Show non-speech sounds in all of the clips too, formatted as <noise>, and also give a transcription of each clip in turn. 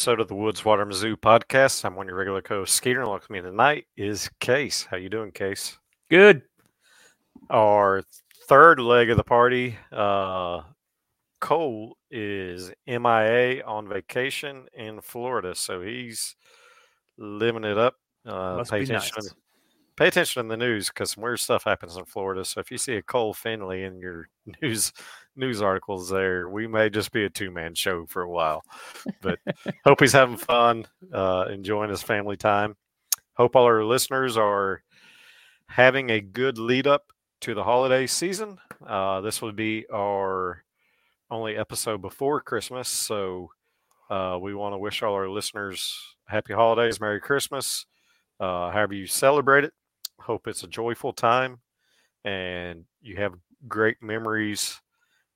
episode of the Woods Water Mizzou podcast. I'm one of your regular co-hosts, Skeeter, and with me tonight is Case. How you doing, Case? Good. Our third leg of the party, uh, Cole is MIA on vacation in Florida, so he's living it up. Uh, pay attention, nice. pay attention in the news because some weird stuff happens in Florida. So if you see a Cole Finley in your <laughs> news news articles there, we may just be a two man show for a while. But hope he's having fun, uh, enjoying his family time. Hope all our listeners are having a good lead up to the holiday season. Uh, this would be our only episode before Christmas, so uh, we want to wish all our listeners happy holidays, Merry Christmas, uh, however you celebrate it. Hope it's a joyful time and you have great memories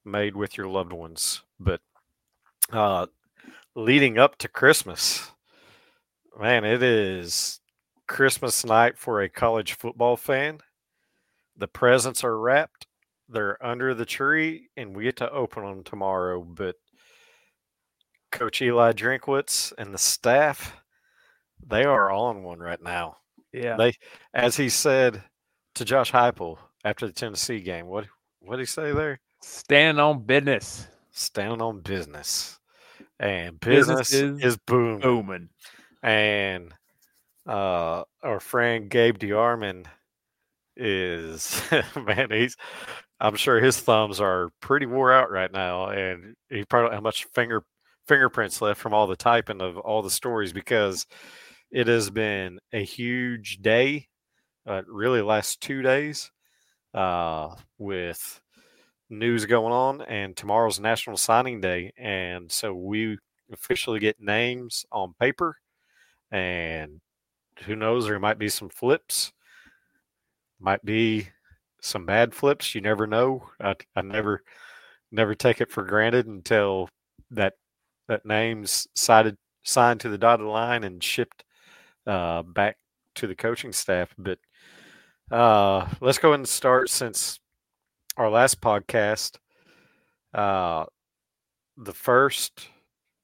made with your loved ones. But uh, leading up to Christmas, man, it is Christmas night for a college football fan. The presents are wrapped, they're under the tree, and we get to open them tomorrow. But Coach Eli Drinkwitz and the staff, they are on one right now. Yeah. They, as he said to Josh Heupel after the Tennessee game, what what did he say there? Standing on business. Standing on business, and Business business, is is boom. Booming. And uh, our friend Gabe DeArmond is <laughs> man, he's I'm sure his thumbs are pretty wore out right now, and he probably don't have much finger fingerprints left from all the typing of all the stories because it has been a huge day, uh, really last two days, uh, with news going on, and tomorrow's National Signing Day, and so we officially get names on paper, and who knows, there might be some flips, might be some bad flips. You never know. I, I never never take it for granted until that that name's cited signed to the dotted line and shipped uh, back to the coaching staff. But uh, let's go and start since our last podcast. Uh, the first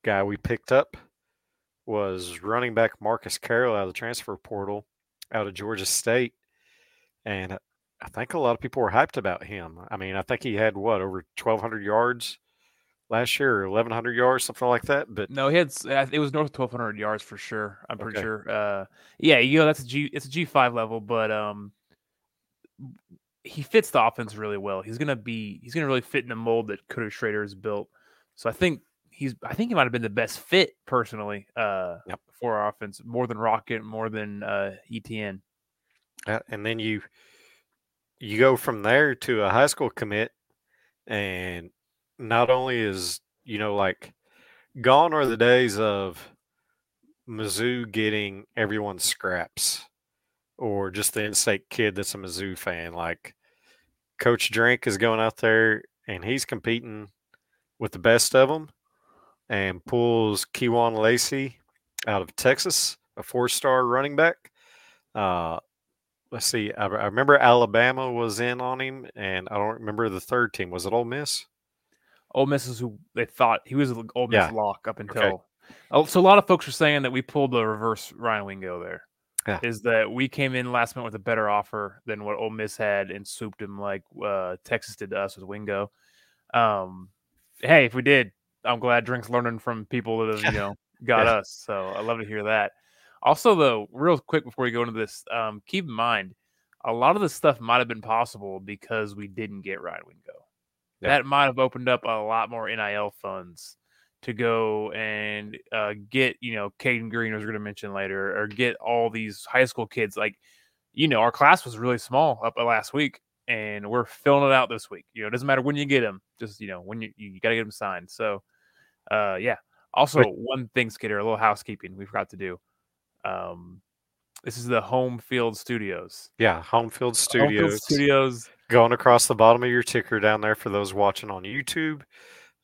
guy we picked up was running back Marcus Carroll out of the transfer portal out of Georgia State. And I think a lot of people were hyped about him. I mean, I think he had what, over 1,200 yards last year or 1,100 yards, something like that. But No, he had it was north of twelve hundred yards for sure. I'm pretty Okay. sure. Uh, yeah, you know that's a G. It's a G five level, but um, he fits the offense really well. He's gonna be. He's gonna really fit in the mold that Curtis Schrader has built. So I think he's. I think he might have been the best fit personally. Uh, Yep. for our offense, more than Rocket, more than uh ETN. Uh, and then you you go from there to a high school commit and not only is you know like gone are the days of Mizzou getting everyone's scraps or just the in-state kid that's a Mizzou fan like coach Drink is going out there and he's competing with the best of them and pulls Kewan Lacy out of Texas a four-star running back uh let's see. I, I remember Alabama was in on him, and I don't remember the third team. Was it Ole Miss? Ole Miss is who they thought he was Ole Miss Yeah. lock up until. Oh, so a lot of folks are saying that we pulled the reverse Ryan Wingo there. Is that we came in last minute with a better offer than what Ole Miss had and swooped him like uh, Texas did to us with Wingo. Um, hey, if we did, I'm glad Drink's learning from people that have you <laughs> know got Yeah. us. So I love to hear that. Also, though, real quick before we go into this, um, keep in mind a lot of this stuff might have been possible because we didn't get Ryan Wingo Yeah. that might have opened up a lot more NIL funds to go and uh, get, you know, Caden Green, was going to mention later, or get all these high school kids. Like, you know, our class was really small up uh, last week, and we're filling it out this week. You know, it doesn't matter when you get them, just, you know, when you, you got to get them signed. So, uh, yeah. Also, one thing, Skidder, a little housekeeping we forgot to do. Um, this is the Home Field Studios. Yeah, Home Field Home Field Studios. Studios. Going across the bottom of your ticker down there for those watching on YouTube.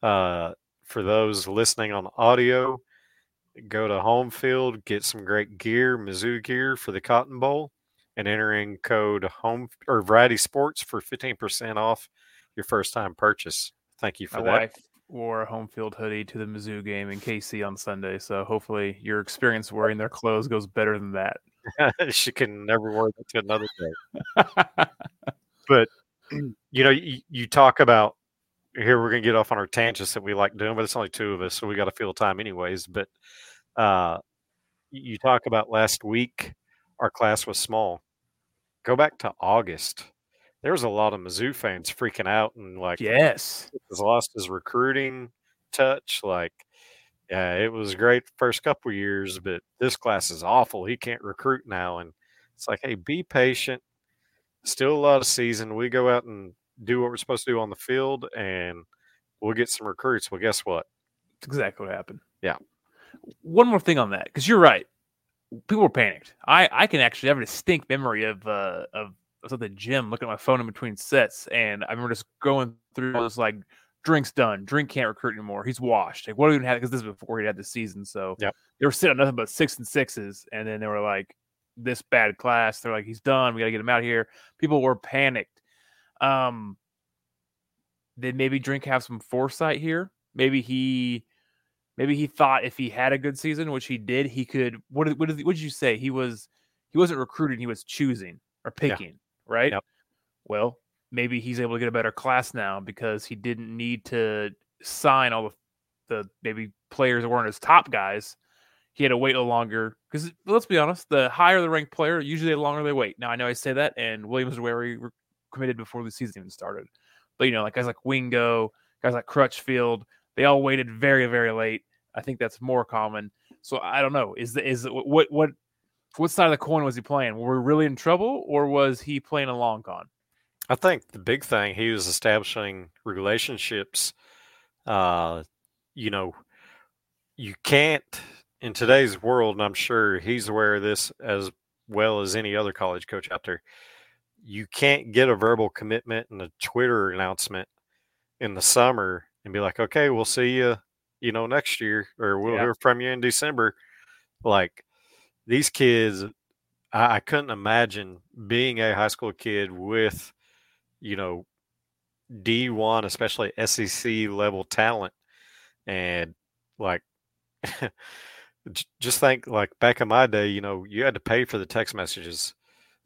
Uh, for those listening on audio, go to Home Field, get some great gear, Mizzou gear for the Cotton Bowl, and enter in code Home or Variety Sports for fifteen percent off your first time purchase. Thank you for My that. wife, wore a home field hoodie to the Mizzou game in KC on Sunday. So hopefully your experience wearing their clothes goes better than that. <laughs> she can never wear that to another day. <laughs> but <clears throat> you know, you, you talk about here we're gonna get off on our tangents that we like doing, but it's only two of us, so we got to fill time anyways. But uh, you talk about last week, our class was small. Go back to August. There was a lot of Mizzou fans freaking out and like, yes, has lost his recruiting touch. Like, yeah, it was great first couple years, but this class is awful. He can't recruit now, and it's like, hey, be patient. Still a lot of season. We go out and do what we're supposed to do on the field, and we'll get some recruits. Well, guess what? That's exactly what happened. Yeah. One more thing on that, because you're right. People were panicked. I I can actually have a distinct memory of uh of I was at the gym looking at my phone in between sets, and I remember just going through this like drink's done. Drink can't recruit anymore. He's washed. Like what do we even have? Because this is before he had the season, so yep. they were sitting on nothing but six and sixes, and then they were like this bad class. They're like he's done. We got to get him out of here. People were panicked. Um, did maybe Drink have some foresight here? Maybe he, maybe he thought if he had a good season, which he did, he could. What did what did, what did you say? He was he wasn't recruiting. He was choosing or picking, yeah. right? Yep. Well, maybe he's able to get a better class now because he didn't need to sign all the the maybe players that weren't his top guys. He had to wait a little longer because let's be honest, the higher the ranked player, usually the longer they wait. Now I know I say that, and Williams where he committed before the season even started. But you know, like guys like Wingo, guys like Crutchfield, they all waited very, very late. I think that's more common. So I don't know. Is the, is what what what side of the coin was he playing? Were we really in trouble, or was he playing a long con? I think the big thing he was establishing relationships. Uh, you know, you can't in today's world, and I'm sure he's aware of this as well as any other college coach out there you can't get a verbal commitment and a Twitter announcement in the summer and be like, okay, we'll see you, you know, next year or we'll yeah. hear from you in December. Like these kids, I, I couldn't imagine being a high school kid with, you know, D1, especially SEC level talent. And like, <laughs> just think like back in my day, you know, you had to pay for the text messages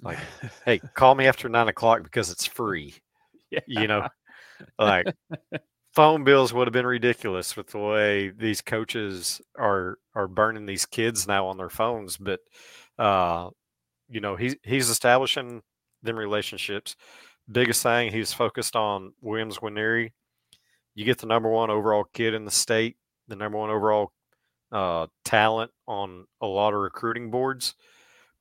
like, <laughs> hey, call me after nine o'clock because it's free. Yeah. You know, <laughs> like <laughs> phone bills would have been ridiculous with the way these coaches are are burning these kids now on their phones. But uh, you know, he's he's establishing them relationships. Biggest thing he's focused on Williams Nwaneri. You get the number one overall kid in the state, the number one overall uh, talent on a lot of recruiting boards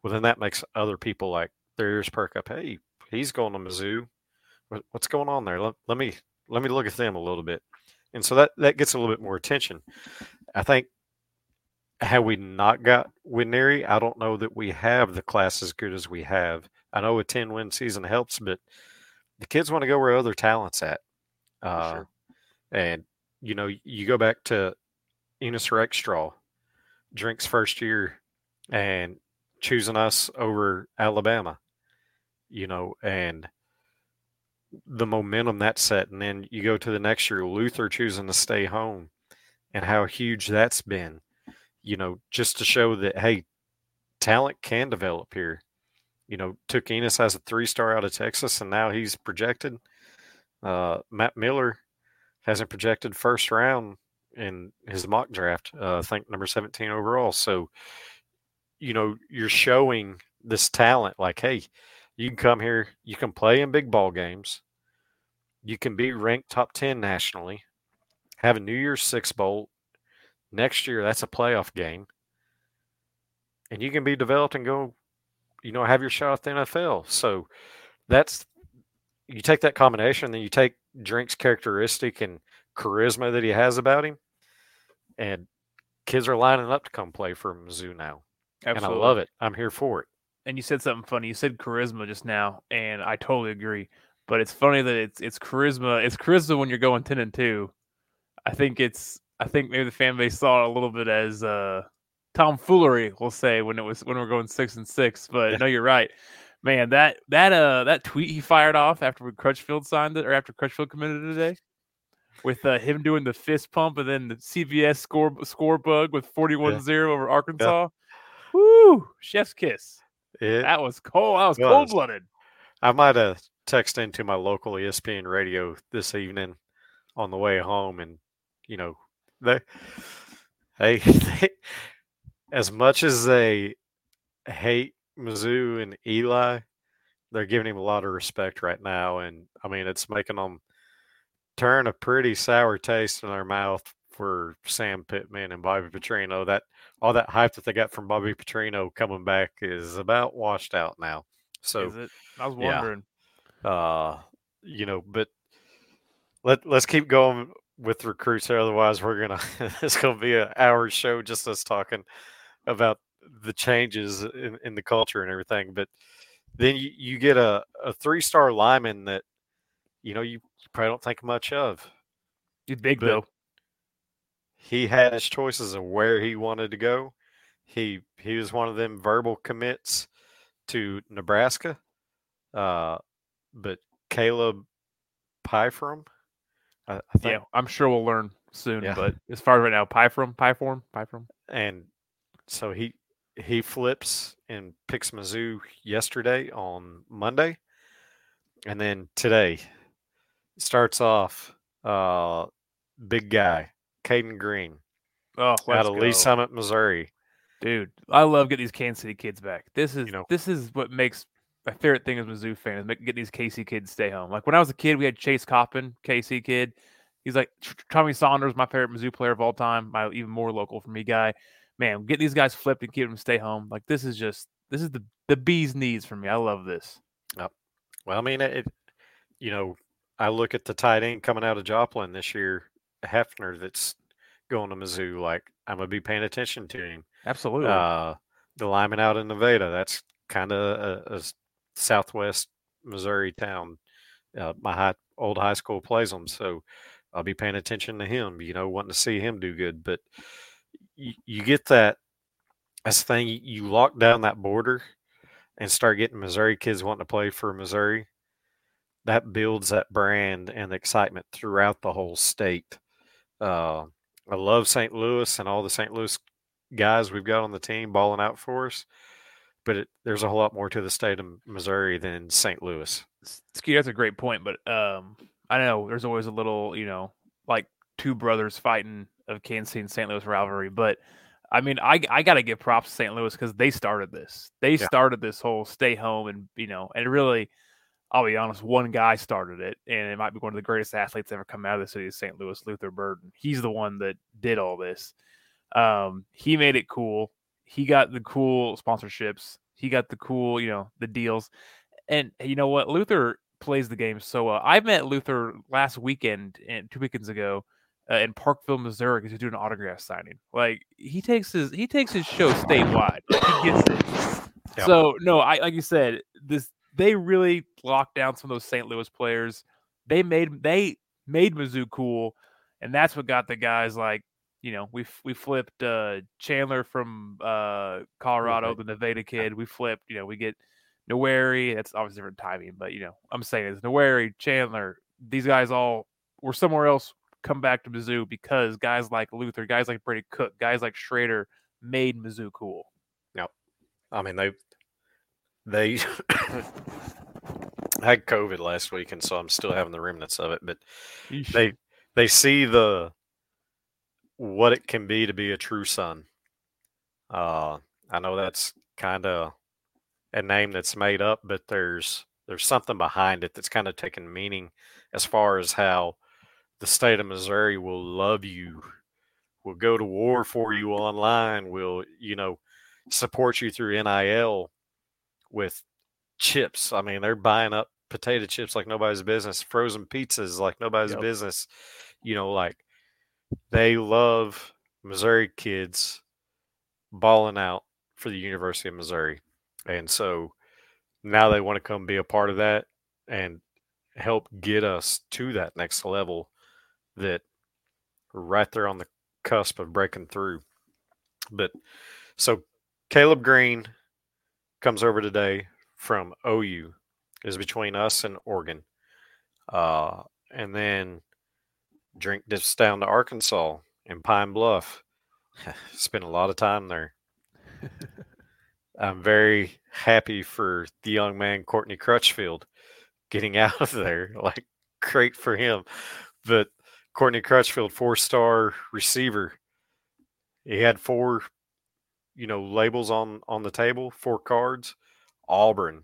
well, then that makes other people like their ears perk up. Hey, he's going to Mizzou. What's going on there? Let, let me let me look at them a little bit. And so that that gets a little bit more attention. I think had we not got Nwaneri, I don't know that we have the class as good as we have. I know a 10 win season helps, but the kids want to go where other talent's at. Uh, sure. And, you know, you go back to Ennis Rakestraw, Drink's first year, and choosing us over Alabama, you know, and the momentum that set. And then you go to the next year, Luther choosing to stay home and how huge that's been, you know, just to show that, hey, talent can develop here. You know, took Ennis as a three star out of Texas, and now he's projected. Uh, Matt Miller hasn't projected first round in his mock draft, uh, I think number 17 overall. So, you know you're showing this talent like hey you can come here you can play in big ball games. You can be ranked top 10 nationally have a new year's six bowl. Next year that's a playoff game. And you can be developed and go you know have your shot at the nfl so that's you take that combination then you take drink's characteristic and charisma that he has about him and kids are lining up to come play for mizzou now Absolutely. And I love it. I'm here for it. And you said something funny. You said charisma just now, and I totally agree. But it's funny that it's it's charisma. It's charisma when you're going ten and two. I think it's I think maybe the fan base saw it a little bit as uh tomfoolery, we'll say, when it was when we are going six and six. But no, you're right. Man, that that uh that tweet he fired off after Crutchfield signed it or after Crutchfield committed today. with uh, him doing the fist pump and then the CBS score score bug with 41-0 over Arkansas. Woo! Chef's kiss. It, That was cold. That was, was. cold blooded. I might have texted into my local ESPN radio this evening on the way home, and you know, they, they, <laughs> they as much as they hate Mizzou and Eli, they're giving him a lot of respect right now, and I mean, it's making them turn a pretty sour taste in their mouth for Sam Pittman and Bobby Petrino. That all that hype that they got from Bobby Petrino coming back is about washed out now. So? I was yeah. wondering. uh you know but let let's keep going with recruits here otherwise we're gonna <laughs> it's gonna be an hour show just us talking about the changes in, in the culture and everything but then you, you get a, a three star lineman that you know you probably don't think much of He's big But- though. He had his choices of where he wanted to go he he was one of them verbal commits to nebraska uh but caleb Pyfrom, I, I think, Yeah, I'm sure we'll learn soon. Yeah. But as far as right now, pie from pie form, pie from. and so he he flips and picks Mizzou yesterday on Monday, and then today starts off uh big guy Caden Green Oh, out of Lee. Summit, Missouri. dude. I love getting these Kansas City kids back. This is know- this is what makes my favorite thing as a Mizzou fan is make, get these KC kids stay home. Like when I was a kid, we had Chase Coffman, KC kid. He's like Tommy Saunders, my favorite Mizzou player of all time. My even more local for me guy. Man, get these guys flipped and keep them stay home. Like this is just this is the the bee's knees for me. I love this. Well, I mean, it, you know, I look at the tight end coming out of Joplin this year, Hefner, that's going to Mizzou. Like, I'm gonna be paying attention to him. Absolutely. Uh, the lineman out in Nevada, that's kind of a, a southwest Missouri town. Uh, my high, old high school plays them, so I'll be paying attention to him. You know, wanting to see him do good. But you, you get that. That's the thing. You lock down that border and start getting Missouri kids wanting to play for Missouri. That builds that brand and excitement throughout the whole state. Uh, I love St. Louis and all the St. Louis guys we've got on the team balling out for us. But it, there's a whole lot more to the state of Missouri than St. Louis. Ski, that's a great point, but um, I know there's always a little, you know, like two brothers fighting of Kansas City and St. Louis rivalry. But I mean, I I got to give props to St. Louis because they started this. They Yeah. started this whole stay home and you know, and it really, I'll be honest, one guy started it, and it might be one of the greatest athletes ever come out of the city of St. Louis, Luther Burden. He's the one that did all this. Um, he made it cool. He got the cool sponsorships. He got the cool, you know, the deals. And you know what? Luther plays the game so well. I met Luther last weekend and two weekends ago uh, in Parkville, Missouri, because he's doing an autograph signing. Like he takes his he takes his show statewide. Like, he gets it. Yep. So no, I like you said, this they really locked down some of those St. Louis players. They made they made Mizzou cool, and that's what got the guys like you know we we flipped uh, Chandler from uh, Colorado, the Nevada kid. We flipped you know we get Nwaneri. That's obviously different timing, but you know I'm saying it's Nwaneri, Chandler. These guys all were somewhere else. Come back to Mizzou because guys like Luther, guys like Brady Cook, guys like Schrader made Mizzou cool. Yep. I mean, they they <coughs> had COVID last week, and so I'm still having the remnants of it. But they they see the what it can be to be a true son. Uh, I know that's kind of a name that's made up, but there's there's something behind it that's kind of taken meaning as far as how the state of Missouri will love you, will go to war for you online, will you know support you through NIL with chips. I mean, they're buying up potato chips like nobody's business, frozen pizzas like nobody's Yep. business. You know, like they love Missouri kids balling out for the University of Missouri. And so now they want to come be a part of that and help get us to that next level that right there on the cusp of breaking through. But so Caleb Green comes over today from OU, is between us and Oregon. Uh, and then Drink dips down to Arkansas in Pine Bluff. <laughs> Spent a lot of time there. I'm very happy for the young man Courtney Crutchfield getting <laughs> out of there. Like great for him. But Courtney Crutchfield, four star receiver. He had four, you know, labels on on the table, four cards. Auburn,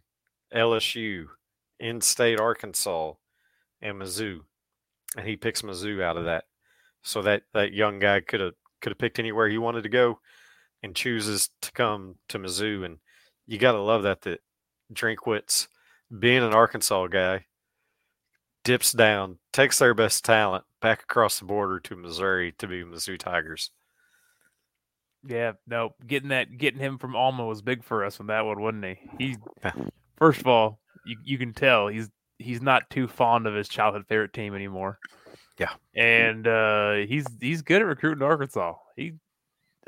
LSU, in-state Arkansas, and Mizzou, and he picks Mizzou out of that. So that that young guy could have could have picked anywhere he wanted to go, and chooses to come to Mizzou. And you got to love that that Drinkwitz, being an Arkansas guy, dips down, takes their best talent back across the border to Missouri to be Mizzou Tigers. Yeah, no, getting that getting him from Alma was big for us on that one, wasn't he? He first of all, you, you can tell he's he's not too fond of his childhood favorite team anymore. Yeah, and uh, he's he's good at recruiting Arkansas. He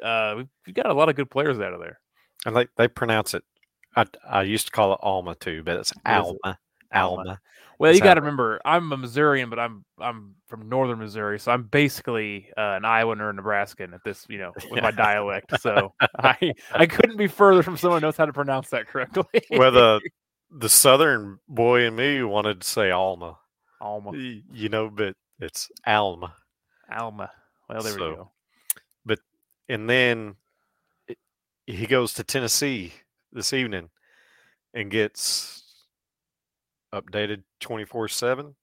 uh, we've, we've got a lot of good players out of there. And they they pronounce it. I I used to call it Alma too, but it's Alma. Alma. Well, you got to remember, I'm a Missourian, but I'm I'm from northern Missouri, so I'm basically uh, an Iowan or a Nebraskan at this, you know, <laughs> with my dialect. So <laughs> I I couldn't be further from someone who knows how to pronounce that correctly. well, the <laughs> the southern boy in me wanted to say Alma. Alma. You know, but it's Alma. Alma. Well, there so, we go. But and then it, he goes to Tennessee this evening and gets updated 24 7,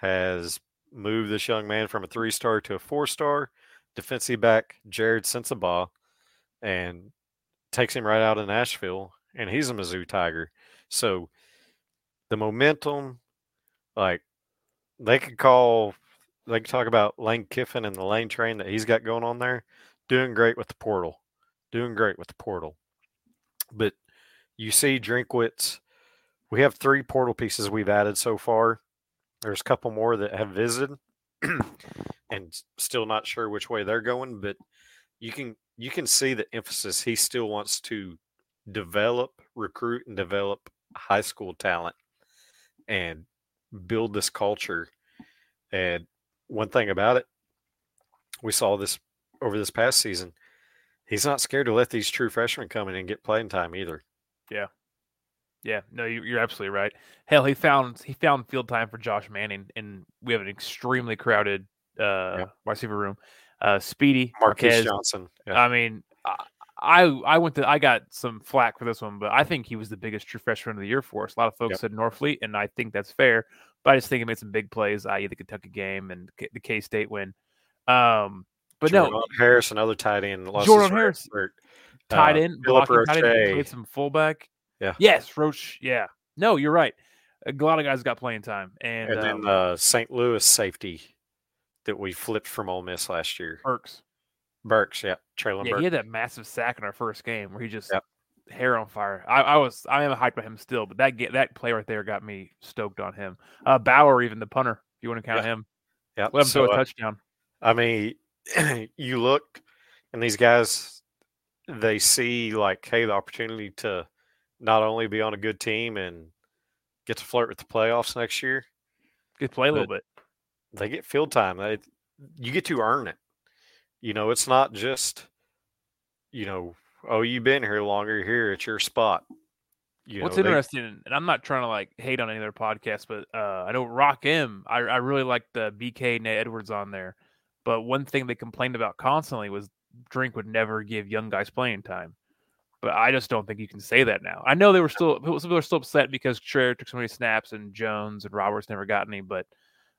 has moved this young man from a three star to a four star, defensive back Jared Sensabaugh, and takes him right out of Nashville. And he's a Mizzou Tiger. So the momentum, like they could call, they could talk about Lane Kiffin and the lane train that he's got going on there. Doing great with the portal. Doing great with the portal. But you see Drinkwitz we have three portal pieces we've added so far. There's a couple more that have visited <clears throat> and still not sure which way they're going, but you can you can see the emphasis he still wants to develop, recruit, and develop high school talent and build this culture. And one thing about it, we saw this over this past season. He's not scared to let these true freshmen come in and get playing time either. Yeah. Yeah, no, you're absolutely right. Hell, he found he found field time for Josh Manning, and we have an extremely crowded uh yeah. receiver room. Uh, Speedy Marquise Johnson. Yeah. I mean, I I went to I got some flack for this one, but I think he was the biggest true freshman of the year for us. A lot of folks yep. said Norfleet, and I think that's fair. But I just think he made some big plays, i.e., the Kentucky game and the K State win. Um, but Jordan no, Harris, another tight end, Jordan Harris, tight uh, end, blocking tight end, played some fullback. Yeah. Yes, Roach. Yeah. No, you're right. A lot of guys got playing time, and, and then um, uh, St. Louis safety that we flipped from Ole Miss last year. Burks. Burks, yeah, Traylon yeah, Burks. he had that massive sack in our first game where he just yep. hair on fire. I, I, was I am hyped by him still, but that get, that play right there got me stoked on him. Uh, Bauer, even the punter, if you want to count yeah. him. Yeah, let him so, throw a uh, touchdown. I mean, <clears throat> you look, and these guys, they see like, hey, the opportunity to not only be on a good team and get to flirt with the playoffs next year, get play a little bit. They get field time. They you get to earn it. You know, it's not just you know, oh, you've been here longer. You're Here, it's your spot. You What's know, interesting, they, and I'm not trying to like hate on any other podcast, but uh, I know Rock M. I, I really like the BK Nate Edwards on there. But one thing they complained about constantly was Drink would never give young guys playing time. But I just don't think you can say that now. I know they were still some people are still upset because Traer took so many snaps and Jones and Roberts never got any. But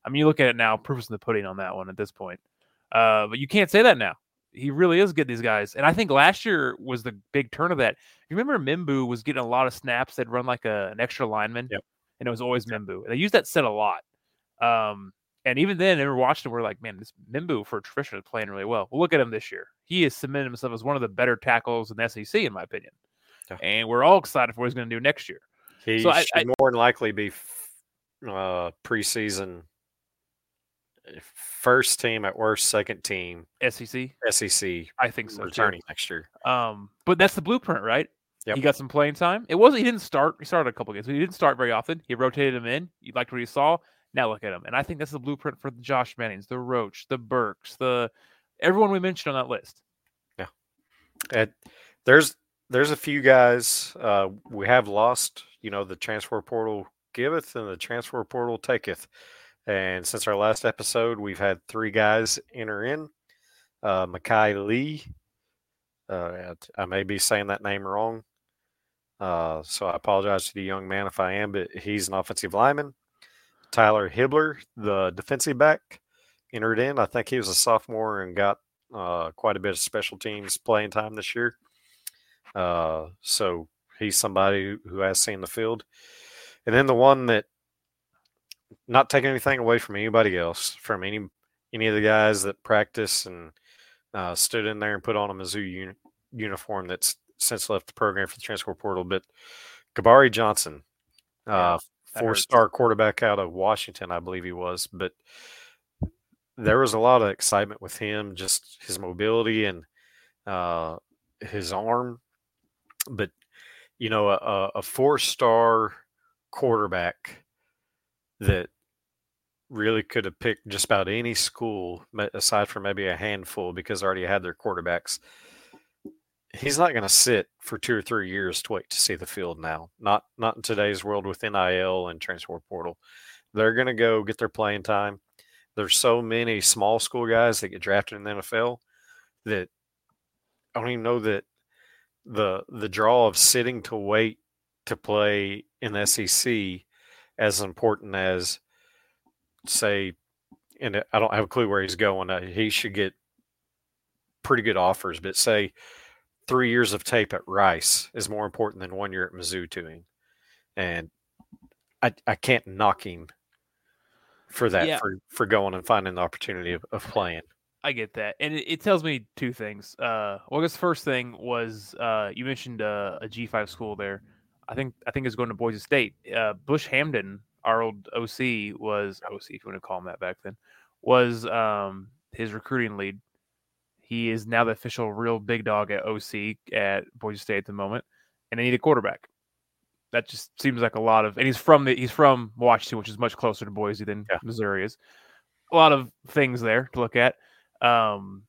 I mean, you look at it now, proof's in the pudding on that one at this point. Uh, but you can't say that now. He really is good, these guys. And I think last year was the big turn of that. You remember Membou was getting a lot of snaps. They'd run like a, an extra lineman, yep. and it was always Membou. They used that set a lot. Um, and even then, they were watching. We're like, man, this Membou for Tricia is playing really well. Well, look at him this year. He has cemented himself as one of the better tackles in the SEC, in my opinion. Yeah. And we're all excited for what he's going to do next year. He so should I, I, more than likely be uh, preseason eh, first team at worst, second team SEC. SEC. I think so. Returning too. next year. Um, but that's the blueprint, right? Yep. He got some playing time. It wasn't. He didn't start. He started a couple games. He didn't start very often. He rotated him in. He liked what he saw Now look at him, and I think that's the blueprint for the Josh Mannings, the Roach, the Burks, the everyone we mentioned on that list. Yeah, and there's there's a few guys uh, we have lost. You know, the transfer portal giveth and the transfer portal taketh. And since our last episode, we've had three guys enter in. Uh, Makai Lee, uh, I may be saying that name wrong. Uh, so I apologize to the young man if I am, but he's an offensive lineman. Tyler Hibbler, the defensive back, entered in. I think he was a sophomore and got uh, quite a bit of special teams playing time this year. Uh, so he's somebody who has seen the field. And then the one that, not taking anything away from anybody else, from any any of the guys that practice and uh, stood in there and put on a Mizzou uni- uniform that's since left the program for the transfer portal, but Gabari Johnson, uh, four star quarterback out of Washington, I believe he was, but there was a lot of excitement with him, just his mobility and uh, his arm. But you know, a, a four star quarterback that really could have picked just about any school aside from maybe a handful because they already had their quarterbacks. He's not going to sit for two or three years to wait to see the field now. Not not in today's world with NIL and transfer portal. They're going to go get their playing time. There's so many small school guys that get drafted in the NFL that I don't even know that the the draw of sitting to wait to play in SEC as important as, say, and I don't have a clue where he's going. Uh, he should get pretty good offers, but say three years of tape at Rice is more important than one year at Mizzou to him. And I, I can't knock him for that, yeah. for, for going and finding the opportunity of, of playing. I get that, and it, it, tells me two things. Uh, well, I guess the first thing was uh, you mentioned uh, a G five school there. I think I think is going to Boise State. Uh, Bush Hamdan, our old OC, was OC if you want to call him that back then, was um, his recruiting lead. He is now the official real big dog at OC at Boise State at the moment, and they need a quarterback. That just seems like a lot of, and he's from the he's from Washington, which is much closer to Boise than yeah. Missouri is. A lot of things there to look at. Um,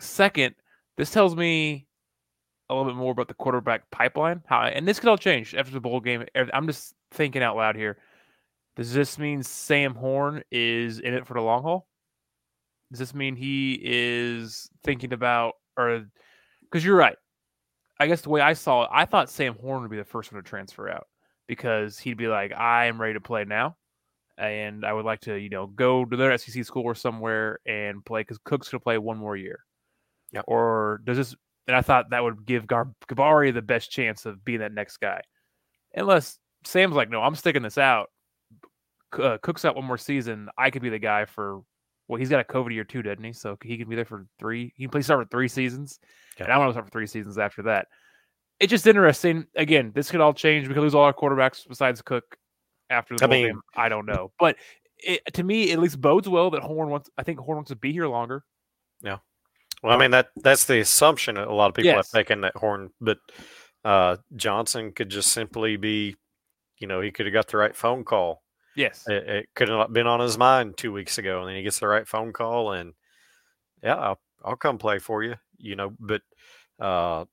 second, this tells me a little bit more about the quarterback pipeline. How and this could all change after the bowl game. I'm just thinking out loud here. Does this mean Sam Horn is in it for the long haul? Does this mean he is thinking about or because you're right. I guess the way I saw it, I thought Sam Horn would be the first one to transfer out because he'd be like, I am ready to play now. And I would like to, you know, go to their SEC school or somewhere and play because Cook's going to play one more year. Yeah. Or does this and I thought that would give Gar- Gabari the best chance of being that next guy. Unless Sam's like, no, I'm sticking this out. Uh, cooks out one more season. I could be the guy for. Well, he's got a COVID year too, doesn't he? So he can be there for three. He can play start for three seasons, yeah. and I want to start for three seasons after that. It's just interesting. Again, this could all change. We could lose all our quarterbacks besides Cook after the I mean, game. I don't <laughs> know, but it, to me, at least bodes well that Horn wants. I think Horn wants to be here longer. Yeah. Well, I mean that that's the assumption that a lot of people yes. have taken that Horn, but uh, Johnson could just simply be, you know, he could have got the right phone call. Yes, it, it could have been on his mind two weeks ago, and then he gets the right phone call, and yeah, I'll, I'll come play for you, you know. But uh,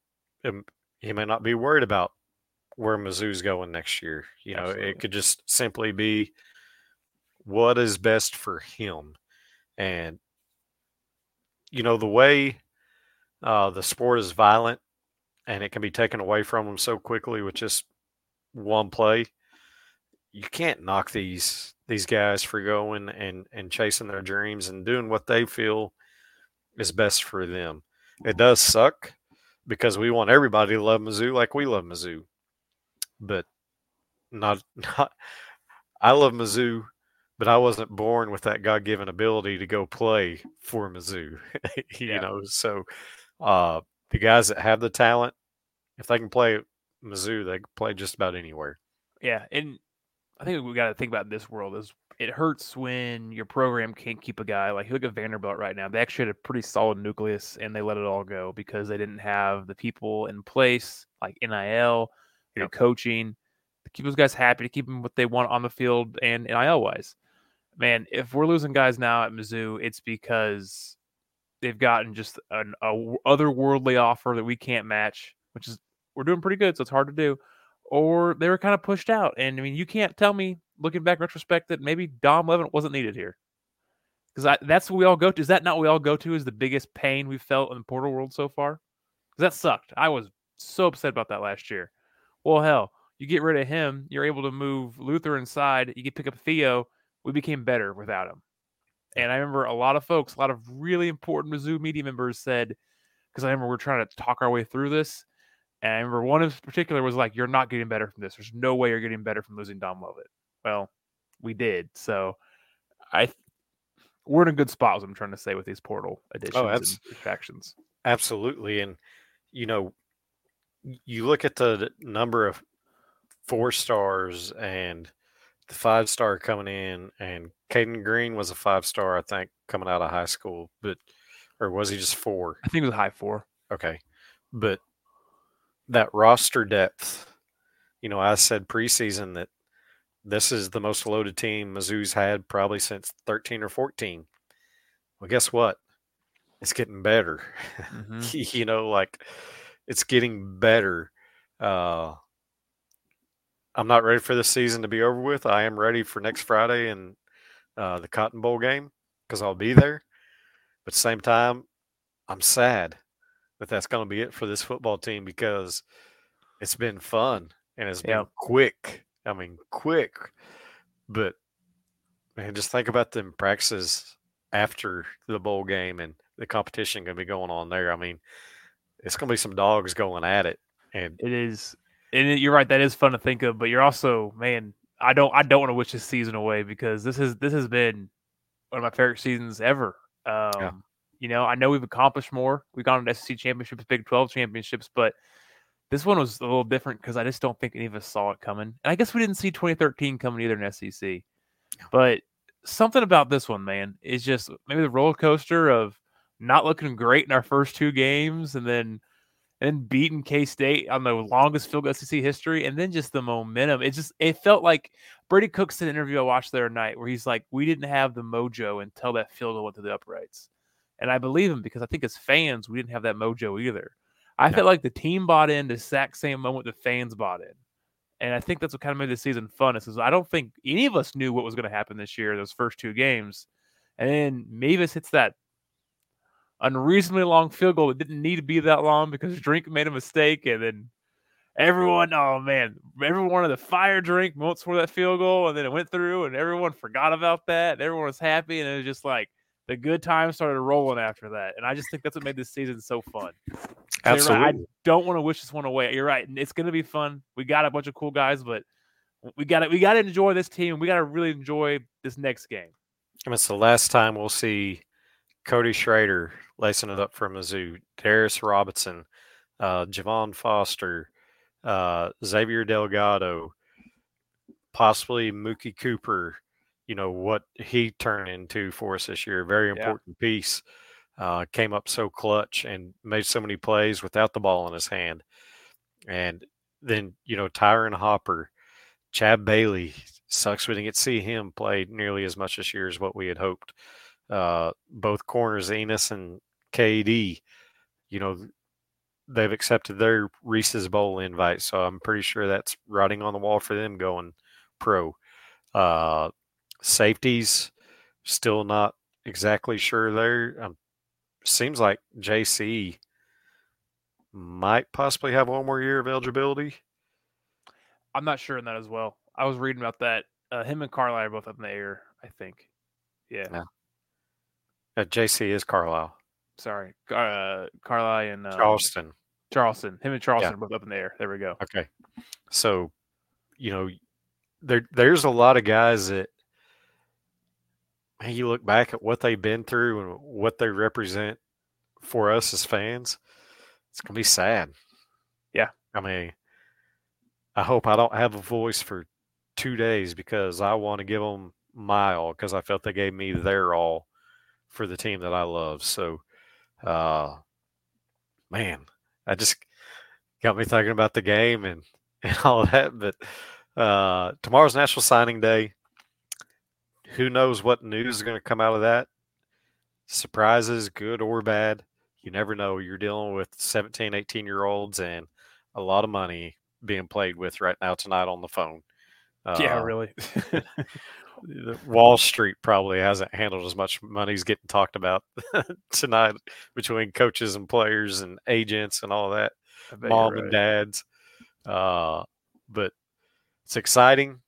he may not be worried about where Mizzou's going next year. You know, Absolutely. it could just simply be what is best for him, and you know the way uh, the sport is violent and it can be taken away from them so quickly with just one play. You can't knock these these guys for going and and chasing their dreams and doing what they feel is best for them. It does suck because we want everybody to love Mizzou like we love Mizzou, but not <laughs> not. I love Mizzou but I wasn't born with that God given ability to go play for Mizzou. <laughs> you yeah. know, so uh, the guys that have the talent, if they can play Mizzou, they can play just about anywhere. Yeah, and I think we got to think about this world is it hurts when your program can't keep a guy like look at Vanderbilt right now. They actually had a pretty solid nucleus and they let it all go because they didn't have the people in place like NIL, you know, coaching to keep those guys happy, to keep them what they want on the field and NIL wise. man, if we're losing guys now at Mizzou, it's because they've gotten just an a otherworldly offer that we can't match, which is we're doing pretty good, so it's hard to do. Or they were kind of pushed out, and I mean, you can't tell me looking back retrospect that maybe Dom Lovett wasn't needed here because that's what we all go to. Is that not what we all go to? Is the biggest pain we felt in the portal world so far? Because that sucked. I was so upset about that last year. Well, hell, you get rid of him, you're able to move Luther inside. You can pick up Theo. We became better without him. And I remember a lot of folks, a lot of really important Mizzou media members said, because I remember we are trying to talk our way through this. And I remember one in particular was like, You're not getting better from this. There's no way you're getting better from losing Dom Lovett. Well, we did. So I we're in a good spot, as I'm trying to say, with these portal oh, additions oh, and factions. Absolutely. And you know, you look at the number of four stars and the five star coming in, and Caden Green was a five star, I think, coming out of high school, but or was he just four? I think it was high four. Okay, but that roster depth, you know, I said preseason that this is the most loaded team Mizzou's had probably since 13 or 14. Well, guess what? It's getting better. <laughs> Mm-hmm. you know, like it's getting better. Uh, I'm not ready for this season to be over with. I am ready for next Friday and uh, the Cotton Bowl game because I'll be there. But same time, I'm sad that that's going to be it for this football team because it's been fun and it's been quick. I mean, quick. But man, just think about them practices after the bowl game and the competition going to be going on there. I mean, it's going to be some dogs going at it, and it is and you're right, that is fun to think of, but you're also, man, I don't I don't want to wish this season away because this is this has been one of my favorite seasons ever. Um, yeah. You know, I know we've accomplished more. We've gone to SEC championships, Big Twelve championships, but this one was a little different because I just don't think any of us saw it coming. And I guess we didn't see 2013 coming either in SEC. But something about this one, man, is just maybe the roller coaster of not looking great in our first two games and then and beating K State on the longest field goal SEC history, and then just the momentum. It just it felt like Brady Cook's did an interview I watched the other night where he's like, "We didn't have the mojo until that field goal went to the uprights," and I believe him because I think as fans we didn't have that mojo either. I no. felt like the team bought in the exact same moment the fans bought in. And I think that's what kind of made the season fun. Is I don't think any of us knew what was going to happen this year, those first two games. And then Mevis hits that unreasonably long field goal that didn't need to be that long because Drink made a mistake, and then everyone, oh man, everyone wanted to fire Drink once for that field goal, and then it went through, and everyone forgot about that. And everyone was happy, and it was just like the good times started rolling after that. And I just think that's what made this season so fun. Absolutely. Right, I don't want to wish this one away. You're right. It's going to be fun. We got a bunch of cool guys, but we got to we got to enjoy this team. We got to really enjoy this next game. And it's the last time we'll see Cody Schrader lacing it up for Mizzou, Darius Robinson, uh, Javon Foster, uh, Xavier Delgado, possibly Mookie Cooper. You know what he turned into for us this year. Very important yeah. piece. Uh, came up so clutch and made so many plays without the ball in his hand. And then you know Tyron Hopper, Chad Bailey. Sucks we didn't get to see him play nearly as much this year as what we had hoped uh, both corners, Ennis and KD, you know, they've accepted their Reese's Bowl invite. So I'm pretty sure that's writing on the wall for them going pro. Uh, safeties, still not exactly sure there. Um, seems like JC might possibly have one more year of eligibility. I'm not sure in that as well. I was reading about that. Uh, him and Carlisle are both up in the air, I think. Yeah. yeah. Uh, JC is Carlisle. Sorry, uh, Carlisle and um, Charleston. Charleston. Him and Charleston yeah. both up in the air. There we go. Okay. So, you know, there there's a lot of guys that you look back at what they've been through and what they represent for us as fans, it's gonna be sad. Yeah. I mean, I hope I don't have a voice for two days because I want to give them my all because I felt they gave me their all for the team that I love. So, uh, man, I just got me thinking about the game and, <laughs> and all that. But uh, tomorrow's National Signing Day. Who knows what news is going to come out of that? Surprises, good or bad. You never know. You're dealing with 17, 18 year olds and a lot of money being played with right now tonight on the phone. yeah, Uh, really. <laughs> Wall Street probably hasn't handled as much money as getting talked about <laughs> tonight between coaches and players and agents and all that, I bet you're mom and dads. Uh, but it's exciting.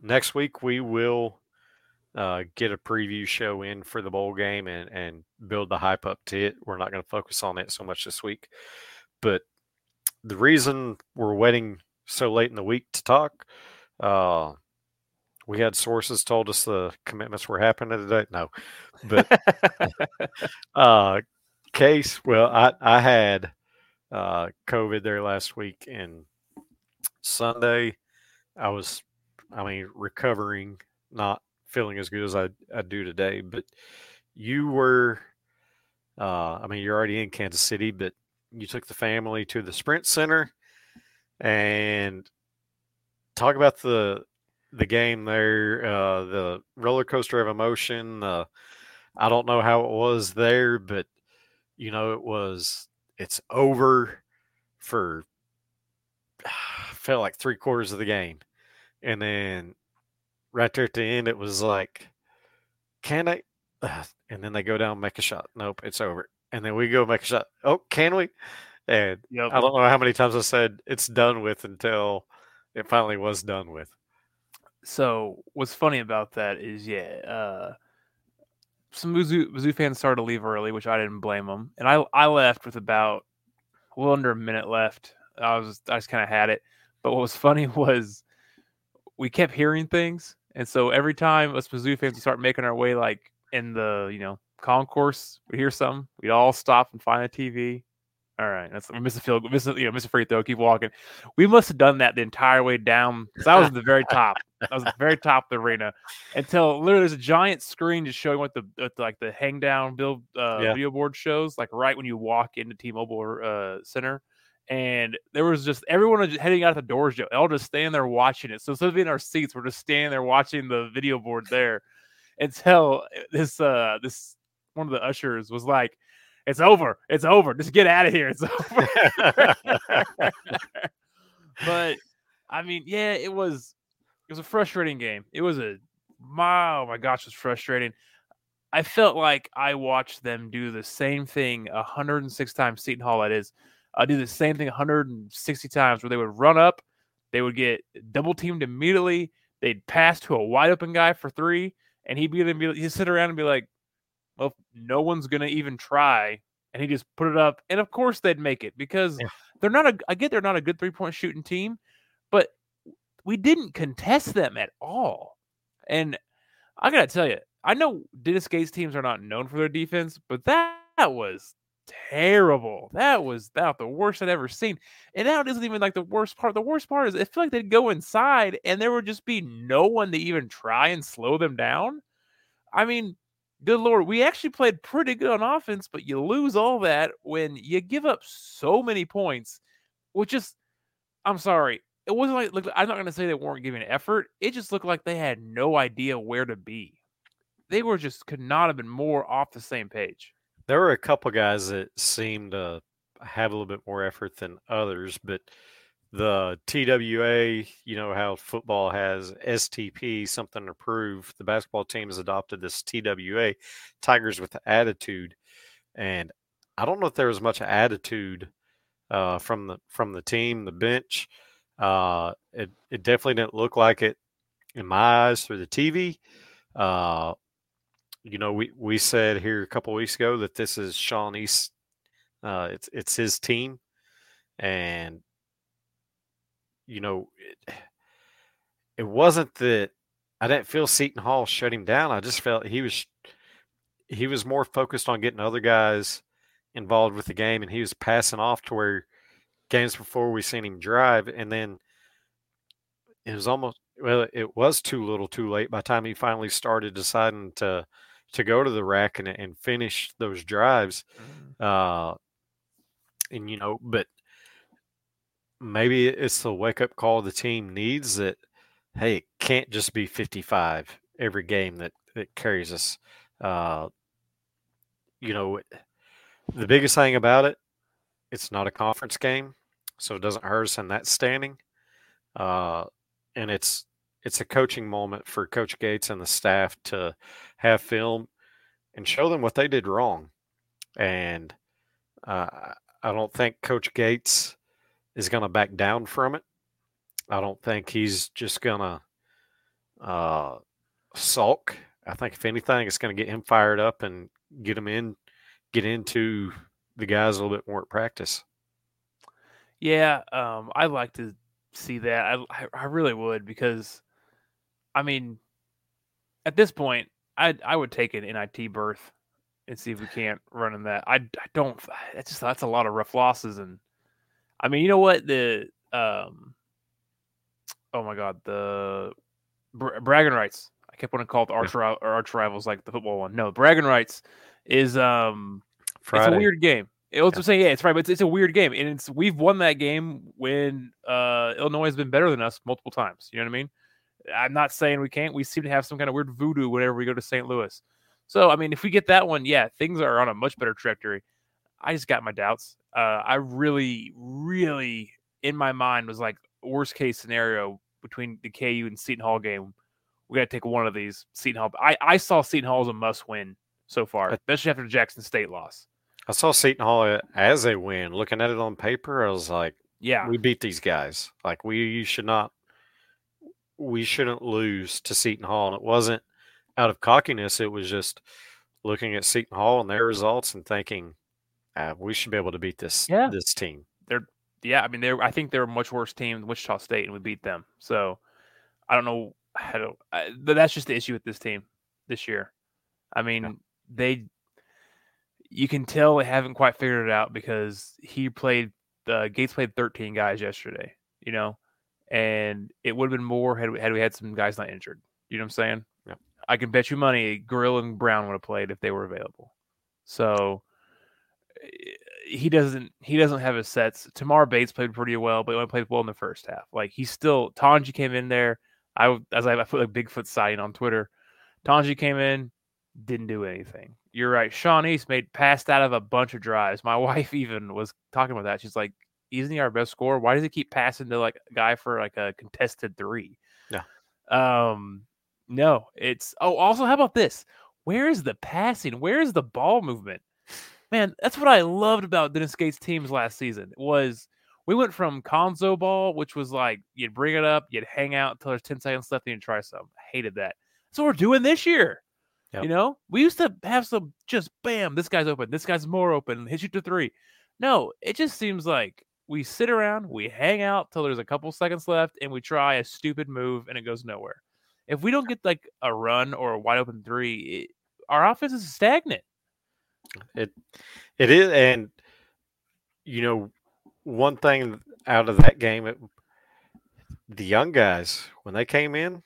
Next week we will uh, get a preview show in for the bowl game and and build the hype up to it. We're not going to focus on it so much this week, but the reason we're waiting so late in the week to talk. Uh, we had sources told us the commitments were happening today. No, but <laughs> uh, case. Well, I I had uh, COVID there last week, and Sunday I was, I mean, recovering, not feeling as good as I I do today. But you were, uh, I mean, you're already in Kansas City, but you took the family to the Sprint Center, and talk about the the game there, uh, the roller coaster of emotion. Uh, I don't know how it was there, but you know, it was. It's over for <sighs> felt like three quarters of the game, and then right there at the end, it was like, can I? <sighs> And then they go down, make a shot. Nope, it's over. And then we go make a shot. Oh, can we? And Yep. I don't know how many times I said it's done with until it finally was done with. So what's funny about that is, yeah, uh, some Mizzou, Mizzou fans started to leave early, which I didn't blame them, and I I left with about a little under a minute left. I was I just kind of had it, but what was funny <laughs> was we kept hearing things, and so every time us Mizzou fans would start making our way like in the you know concourse, we hear something, we'd all stop and find a TV. All right, that's we miss a field, miss a, you know, miss a free throw, keep walking. We must have done that the entire way down because I was at the very top. I was at the very top of the arena until literally there's a giant screen just showing what the, what the like the hang down build uh, Yeah. video board shows, like right when you walk into T-Mobile uh, Center. And there was just everyone was just heading out the doors, Joe. All just standing there watching it. So instead of being in our seats, we're just standing there watching the video board there <laughs> until this uh this one of the ushers was like, "It's over, it's over. Just get out of here. It's <laughs> over." but I mean, yeah, it was it was a frustrating game. It was a my oh my gosh, it was frustrating. I felt like I watched them do the same thing 106 times. Seton Hall, that is, uh, do the same thing 160 times, where they would run up, they would get double teamed immediately, they'd pass to a wide open guy for three, and he'd be, be he'd sit around and be like, "Well, no one's gonna even try," and he just put it up, and of course they'd make it because Yeah. they're not a. I get they're not a good three point shooting team, but we didn't contest them at all, and I gotta tell you, I know Dennis Gates teams are not known for their defense, but that, that was terrible. That was about the worst I'd ever seen. And now it isn't even like the worst part. The worst part is it feel like they'd go inside and there would just be no one to even try and slow them down. I mean, good lord, we actually played pretty good on offense, but you lose all that when you give up so many points, which is I'm sorry. It wasn't like look, I'm not to say they weren't giving effort. It just looked like they had no idea where to be. They were just could not have been more off the same page. There were a couple guys that seemed to have a little bit more effort than others, but the TWA, you know how football has STP, something to prove. The basketball team has adopted this TWA, Tigers with Attitude, and I don't know if there was much attitude uh, from the from the team, the bench. Uh, it it definitely didn't look like it in my eyes through the TV. Uh, you know, we, we said here a couple weeks ago that this is Sean East. Uh, it's it's his team, and you know, it, it wasn't that I didn't feel Seton Hall shut him down. I just felt he was he was more focused on getting other guys involved with the game, and he was passing off to where games before we seen him drive, and then it was almost well, it was too little, too late. By the time he finally started deciding to to go to the rack and and finish those drives, uh, and you know, but maybe it's the wake up call the team needs that. Hey, it can't just be fifty five every game that that carries us. Uh, you know, the biggest thing about it, it's not a conference game, so it doesn't hurt us in that standing. Uh, and it's it's a coaching moment for Coach Gates and the staff to have film and show them what they did wrong. And uh, I don't think Coach Gates is going to back down from it. I don't think he's just going to uh, sulk. I think if anything, it's going to get him fired up and get him in, get into the guys a little bit more at practice. Yeah, um, I'd like to see that. I, I really would because, I mean, at this point, I I would take an NIT berth and see if we can't run in that. I, I don't. That's just that's a lot of rough losses, and I mean, you know what the um, oh my god, the br- bragging rights. I kept wanting to call it the arch, or arch rivals like the football one. No, bragging rights is um, Friday. it's a weird game. It was yeah. saying, yeah, it's right, but it's, it's, a weird game, and it's we've won that game when uh, Illinois has been better than us multiple times. You know what I mean? I'm not saying we can't. We seem to have some kind of weird voodoo whenever we go to St. Louis. So, I mean, if we get that one, yeah, things are on a much better trajectory. I just got my doubts. Uh, I really, really, in my mind, was like worst case scenario between the KU and Seton Hall game. We got to take one of these. Seton Hall. I, I saw Seton Hall as a must win so far, especially after the Jackson State loss. I saw Seton Hall as a win. Looking at it on paper, I was like, "Yeah, we beat these guys. Like we should not, we shouldn't lose to Seton Hall." And it wasn't out of cockiness. It was just looking at Seton Hall and their results and thinking, ah, "We should be able to beat this yeah. this team." They're yeah. I mean, they're I think they're a much worse team than Wichita State, and we beat them. So I don't know. I don't. I, that's just the issue with this team this year. I mean, yeah. they you can tell they haven't quite figured it out because he played uh, Gates played 13 guys yesterday, you know, and it would have been more had we, had we had some guys not injured. You know what I'm saying? Yeah. I can bet you money Grill and Brown would have played if they were available. So eh, he doesn't he doesn't have his sets. Tamar Bates played pretty well, but he only played well in the first half. Like he's still Tonje came in there. I as I, I put like Bigfoot sign on Twitter. Tonje came in, didn't do anything. You're right. Sean East made passed out of a bunch of drives. My <laughs> wife even was talking about that. She's like, isn't he our best scorer? Why does he keep passing to like a guy for like a contested three? Yeah. Um, no, it's oh, also how about this? Where is the passing? Where is the ball movement? Man, that's what I loved about Dennis Gates' teams last season. Was we went from Cuonzo ball, which was like you'd bring it up, you'd hang out until there's 10 seconds left, and you'd try some. I hated that. That's what we're doing this year. Yep. You know, we used to have some just bam, this guy's open, this guy's more open, hit you to three. No, it just seems like we sit around, we hang out till there's a couple seconds left, and we try a stupid move and it goes nowhere. If we don't get like a run or a wide open three, it, our offense is stagnant. It it is, and you know, one thing out of that game, it, the young guys when they came in,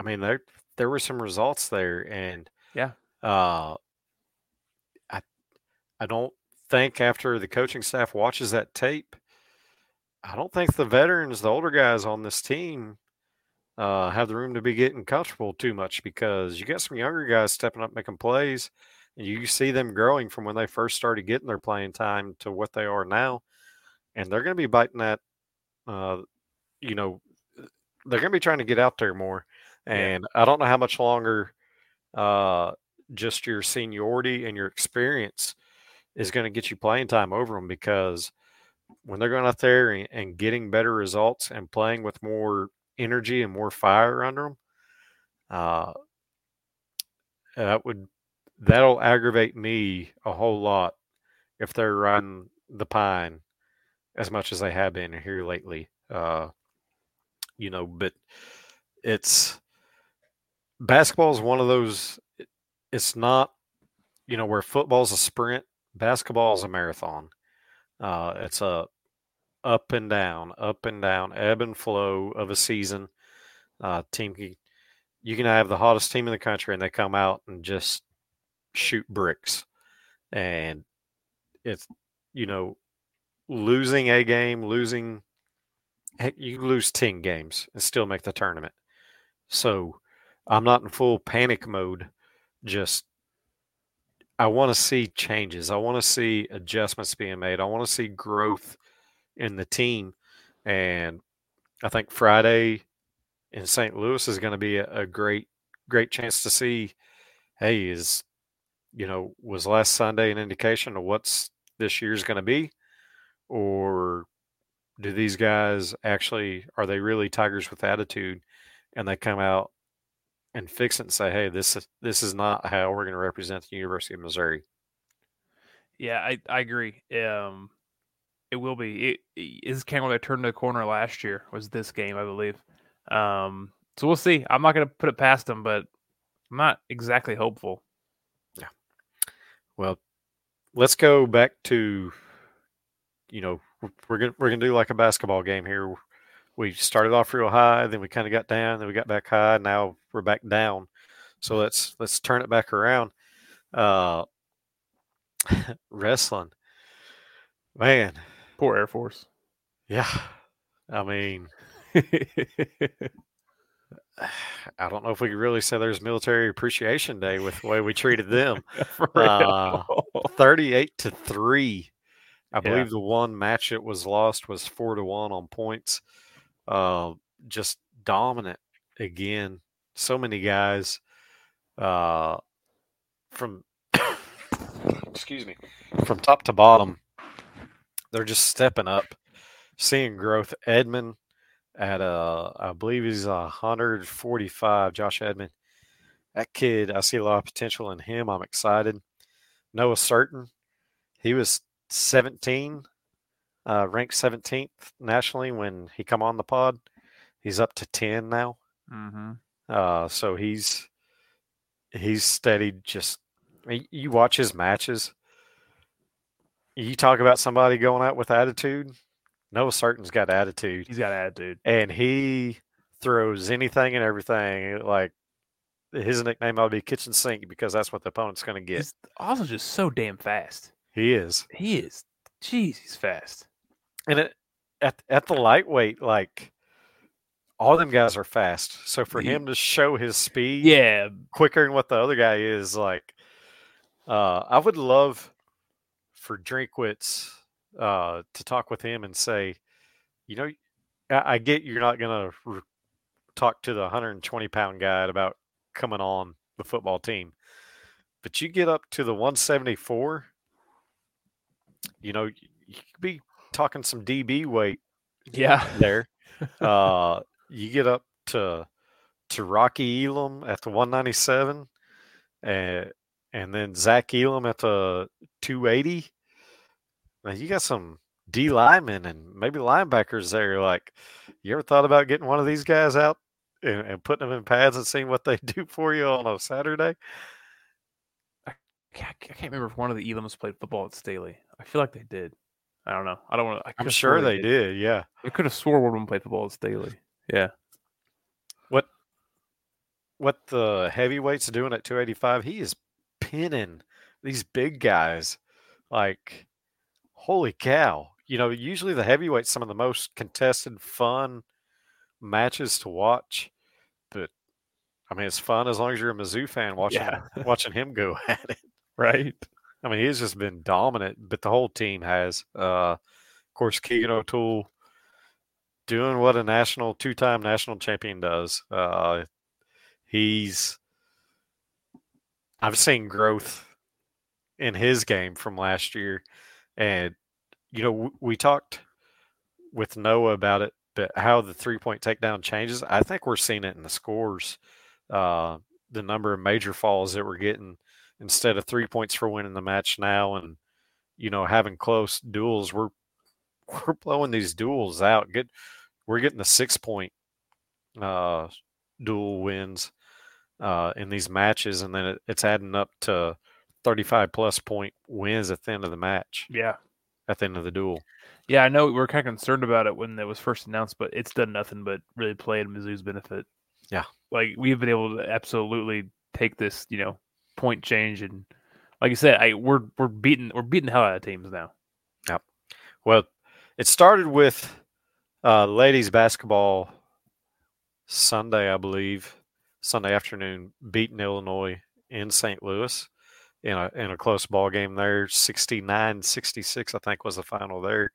I mean, they're there were some results there, and yeah, uh, I I don't think after the coaching staff watches that tape, I don't think the veterans, the older guys on this team, uh, have the room to be getting comfortable too much because you got some younger guys stepping up making plays, and you see them growing from when they first started getting their playing time to what they are now, and they're going to be biting that. Uh, you know, they're going to be trying to get out there more. And yeah. I don't know how much longer uh, just your seniority and your experience is going to get you playing time over them because when they're going out there and, and, getting better results and playing with more energy and more fire under them, uh, that would that'll aggravate me a whole lot if they're riding the pine as much as they have been here lately. Uh, you know, but it's basketball is one of those it's not you know where football's a sprint basketball is a marathon. Uh, it's a up and down up and down ebb and flow of a season. Uh, team you can have the hottest team in the country and they come out and just shoot bricks. And it's you know losing a game losing you lose 10 games and still make the tournament. So I'm not in full panic mode. Just I want to see changes. I want to see adjustments being made. I want to see growth in the team. And I think Friday in St. Louis is going to be a, a great, great chance to see. Hey, is you know was last Sunday an indication of what's this year's going to be, or do these guys actually are they really tigers with attitude, and they come out and fix it and say, hey, this is this is not how we're going to represent the University of Missouri. Yeah, I I agree. Um, it will be. It, it is kind of they turned the corner last year. Was this game, I believe. Um, so we'll see. I'm not going to put it past them, but I'm not exactly hopeful. Yeah. Well, let's go back to, you know, we're gonna we're gonna do like a basketball game here. We started off real high, then we kind of got down, then we got back high. Now we're back down. So let's let's turn it back around. Uh, <laughs> wrestling, man. Poor Air Force. Yeah, I mean, <laughs> I don't know if we could really say there's Military Appreciation Day with the way we treated them. <laughs> uh, Thirty-eight to three. I yeah. believe the one match it was lost was four to one on points. Uh, just dominant again. So many guys uh, from excuse me from top to bottom. They're just stepping up, seeing growth. Edmond at uh I believe he's a 145. Josh Edmond, that kid, I see a lot of potential in him. I'm excited. Noah Surtin, he was 17, uh, ranked 17th nationally when he come on the pod. He's up to 10 now. Mm-hmm. Uh, so he's he's steady. Just you watch his matches. You talk about somebody going out with attitude. Noah Surtin's got attitude. He's got attitude, and he throws anything and everything. Like his nickname ought to be kitchen sink because that's what the opponent's going to get. He's also just so damn fast. He is. He is. Jeez, he's fast. And it, at at the lightweight, like all them guys are fast. So for him to show his speed, yeah, quicker than what the other guy is, like, uh, I would love for Drinkwitz uh, to talk with him and say, you know, I, I get you're not going to re- talk to the 120 pound guy about coming on the football team, but you get up to the 174, you know, you could be talking some DB weight. Yeah, there. <laughs> uh, you get up to to Rocky Elam at the 197, and and then Zach Elam at the 280. Now you got some D linemen and maybe linebackers there. Like, you ever thought about getting one of these guys out and, and putting them in pads and seeing what they <laughs> do for you on a Saturday? I, I can't remember if one of the Elams played football at Staley. I feel like they did. I don't know. I don't want to. I'm sure they, they did. did. Yeah, I could have swore one of them played football at Staley. Yeah. What? What the heavyweights doing at 285? He is pinning these big guys. Like holy cow. You know, usually the heavyweights some of the most contested, fun matches to watch. But I mean, it's fun as long as you're a Mizzou fan watching yeah. watching him go <laughs> at it. Right. I mean, he's just been dominant, but the whole team has. Uh, of course, Keegan O'Toole doing what a national, two-time national champion does. Uh, he's. I've seen growth in his game from last year. And, you know, we talked with Noah about it, but how the three point takedown changes. I think we're seeing it in the scores, uh, the number of major falls that we're getting instead of three points for winning the match now and, you know, having close duels. We're, <laughs> we're blowing these duels out. Get, we're getting the six point uh, dual wins uh, in these matches, and then it, it's adding up to 35 plus point wins at the end of the match. Yeah. At the end of the duel. Yeah, I know we are kind of concerned about it when it was first announced, but it's done nothing but really play in Mizzou's benefit. Yeah. Like we've been able to absolutely take this, you know, point change and like you said, I we're we're beating we're beating the hell out of teams now. Yep. Well, it started with uh ladies basketball Sunday, I believe. Sunday afternoon, beating Illinois in St. Louis in a in a close ball game there. 69-66, I think, was the final there.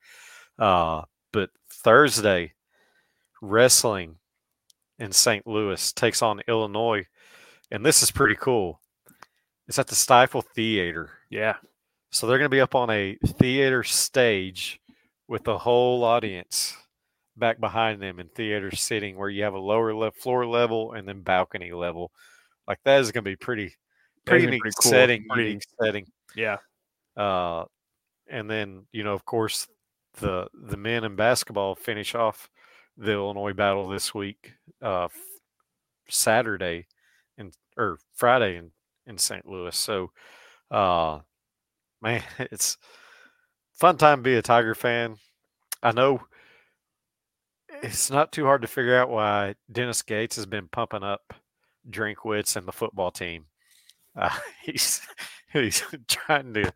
Uh, but Thursday, wrestling in St. Louis takes on Illinois, and this is pretty cool. It's at the Stifel Theater. Yeah. So they're going to be up on a theater stage with the whole audience back behind them in theater sitting where you have a lower le- floor level and then balcony level. Like that is going to be pretty, pretty neat pretty cool. setting, Pretty- unique setting. Yeah. Uh, and then you know, of course, the the men in basketball finish off the Illinois battle this week, uh, Saturday, and or Friday in in St. Louis. So, uh, man, <laughs> it's fun time to be a Tiger fan. I know it's not too hard to figure out why Dennis Gates has been pumping up Drinkwitz and the football team. Uh, <laughs> he's he's <laughs> trying to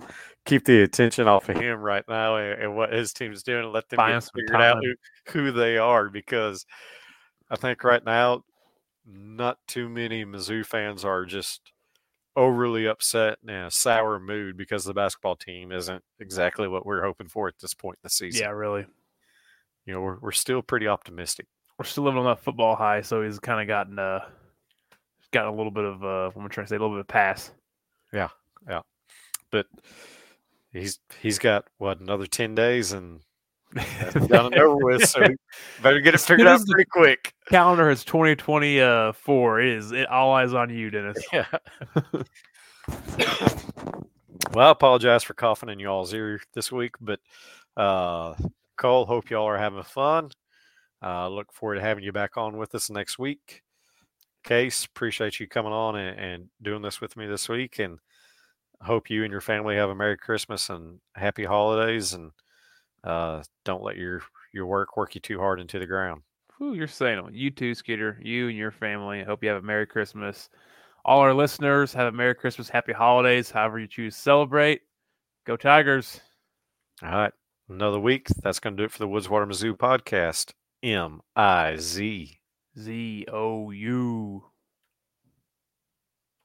keep the attention off of him right now and, and what his team's doing and let them Buy get him some figured out who, who they are because I think right now not too many Mizzou fans are just overly upset and in a sour mood because the basketball team isn't exactly what we're hoping for at this point in the season. Yeah, really. You know, we're, we're still pretty optimistic. We're still living on that football high, so he's kind of gotten uh gotten a little bit of uh I'm trying to say, a little bit of pass. Yeah, yeah. But he's he's got what another ten days and done and over with. So <laughs> better get it figured out pretty quick. Calendar is 2024. It is it, all eyes on you, Dennis. <laughs> Yeah. well, I apologize for coughing in y'all's ear this week, but uh, Cole, hope y'all are having fun. Uh, look forward to having you back on with us next week. Case, appreciate you coming on and, and doing this with me this week, and hope you and your family have a Merry Christmas and Happy Holidays, and uh, don't let your your work work you too hard into the ground. Whew, you're saying it. You too, Skeeter. You and your family. I hope you have a Merry Christmas. All our listeners have a Merry Christmas, Happy Holidays, however you choose to celebrate. Go Tigers. All right, another week. That's going to do it for the Woodswater Mizzou podcast. M I Z. Z O U.